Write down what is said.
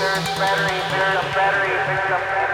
Battery, there's a battery, a battery,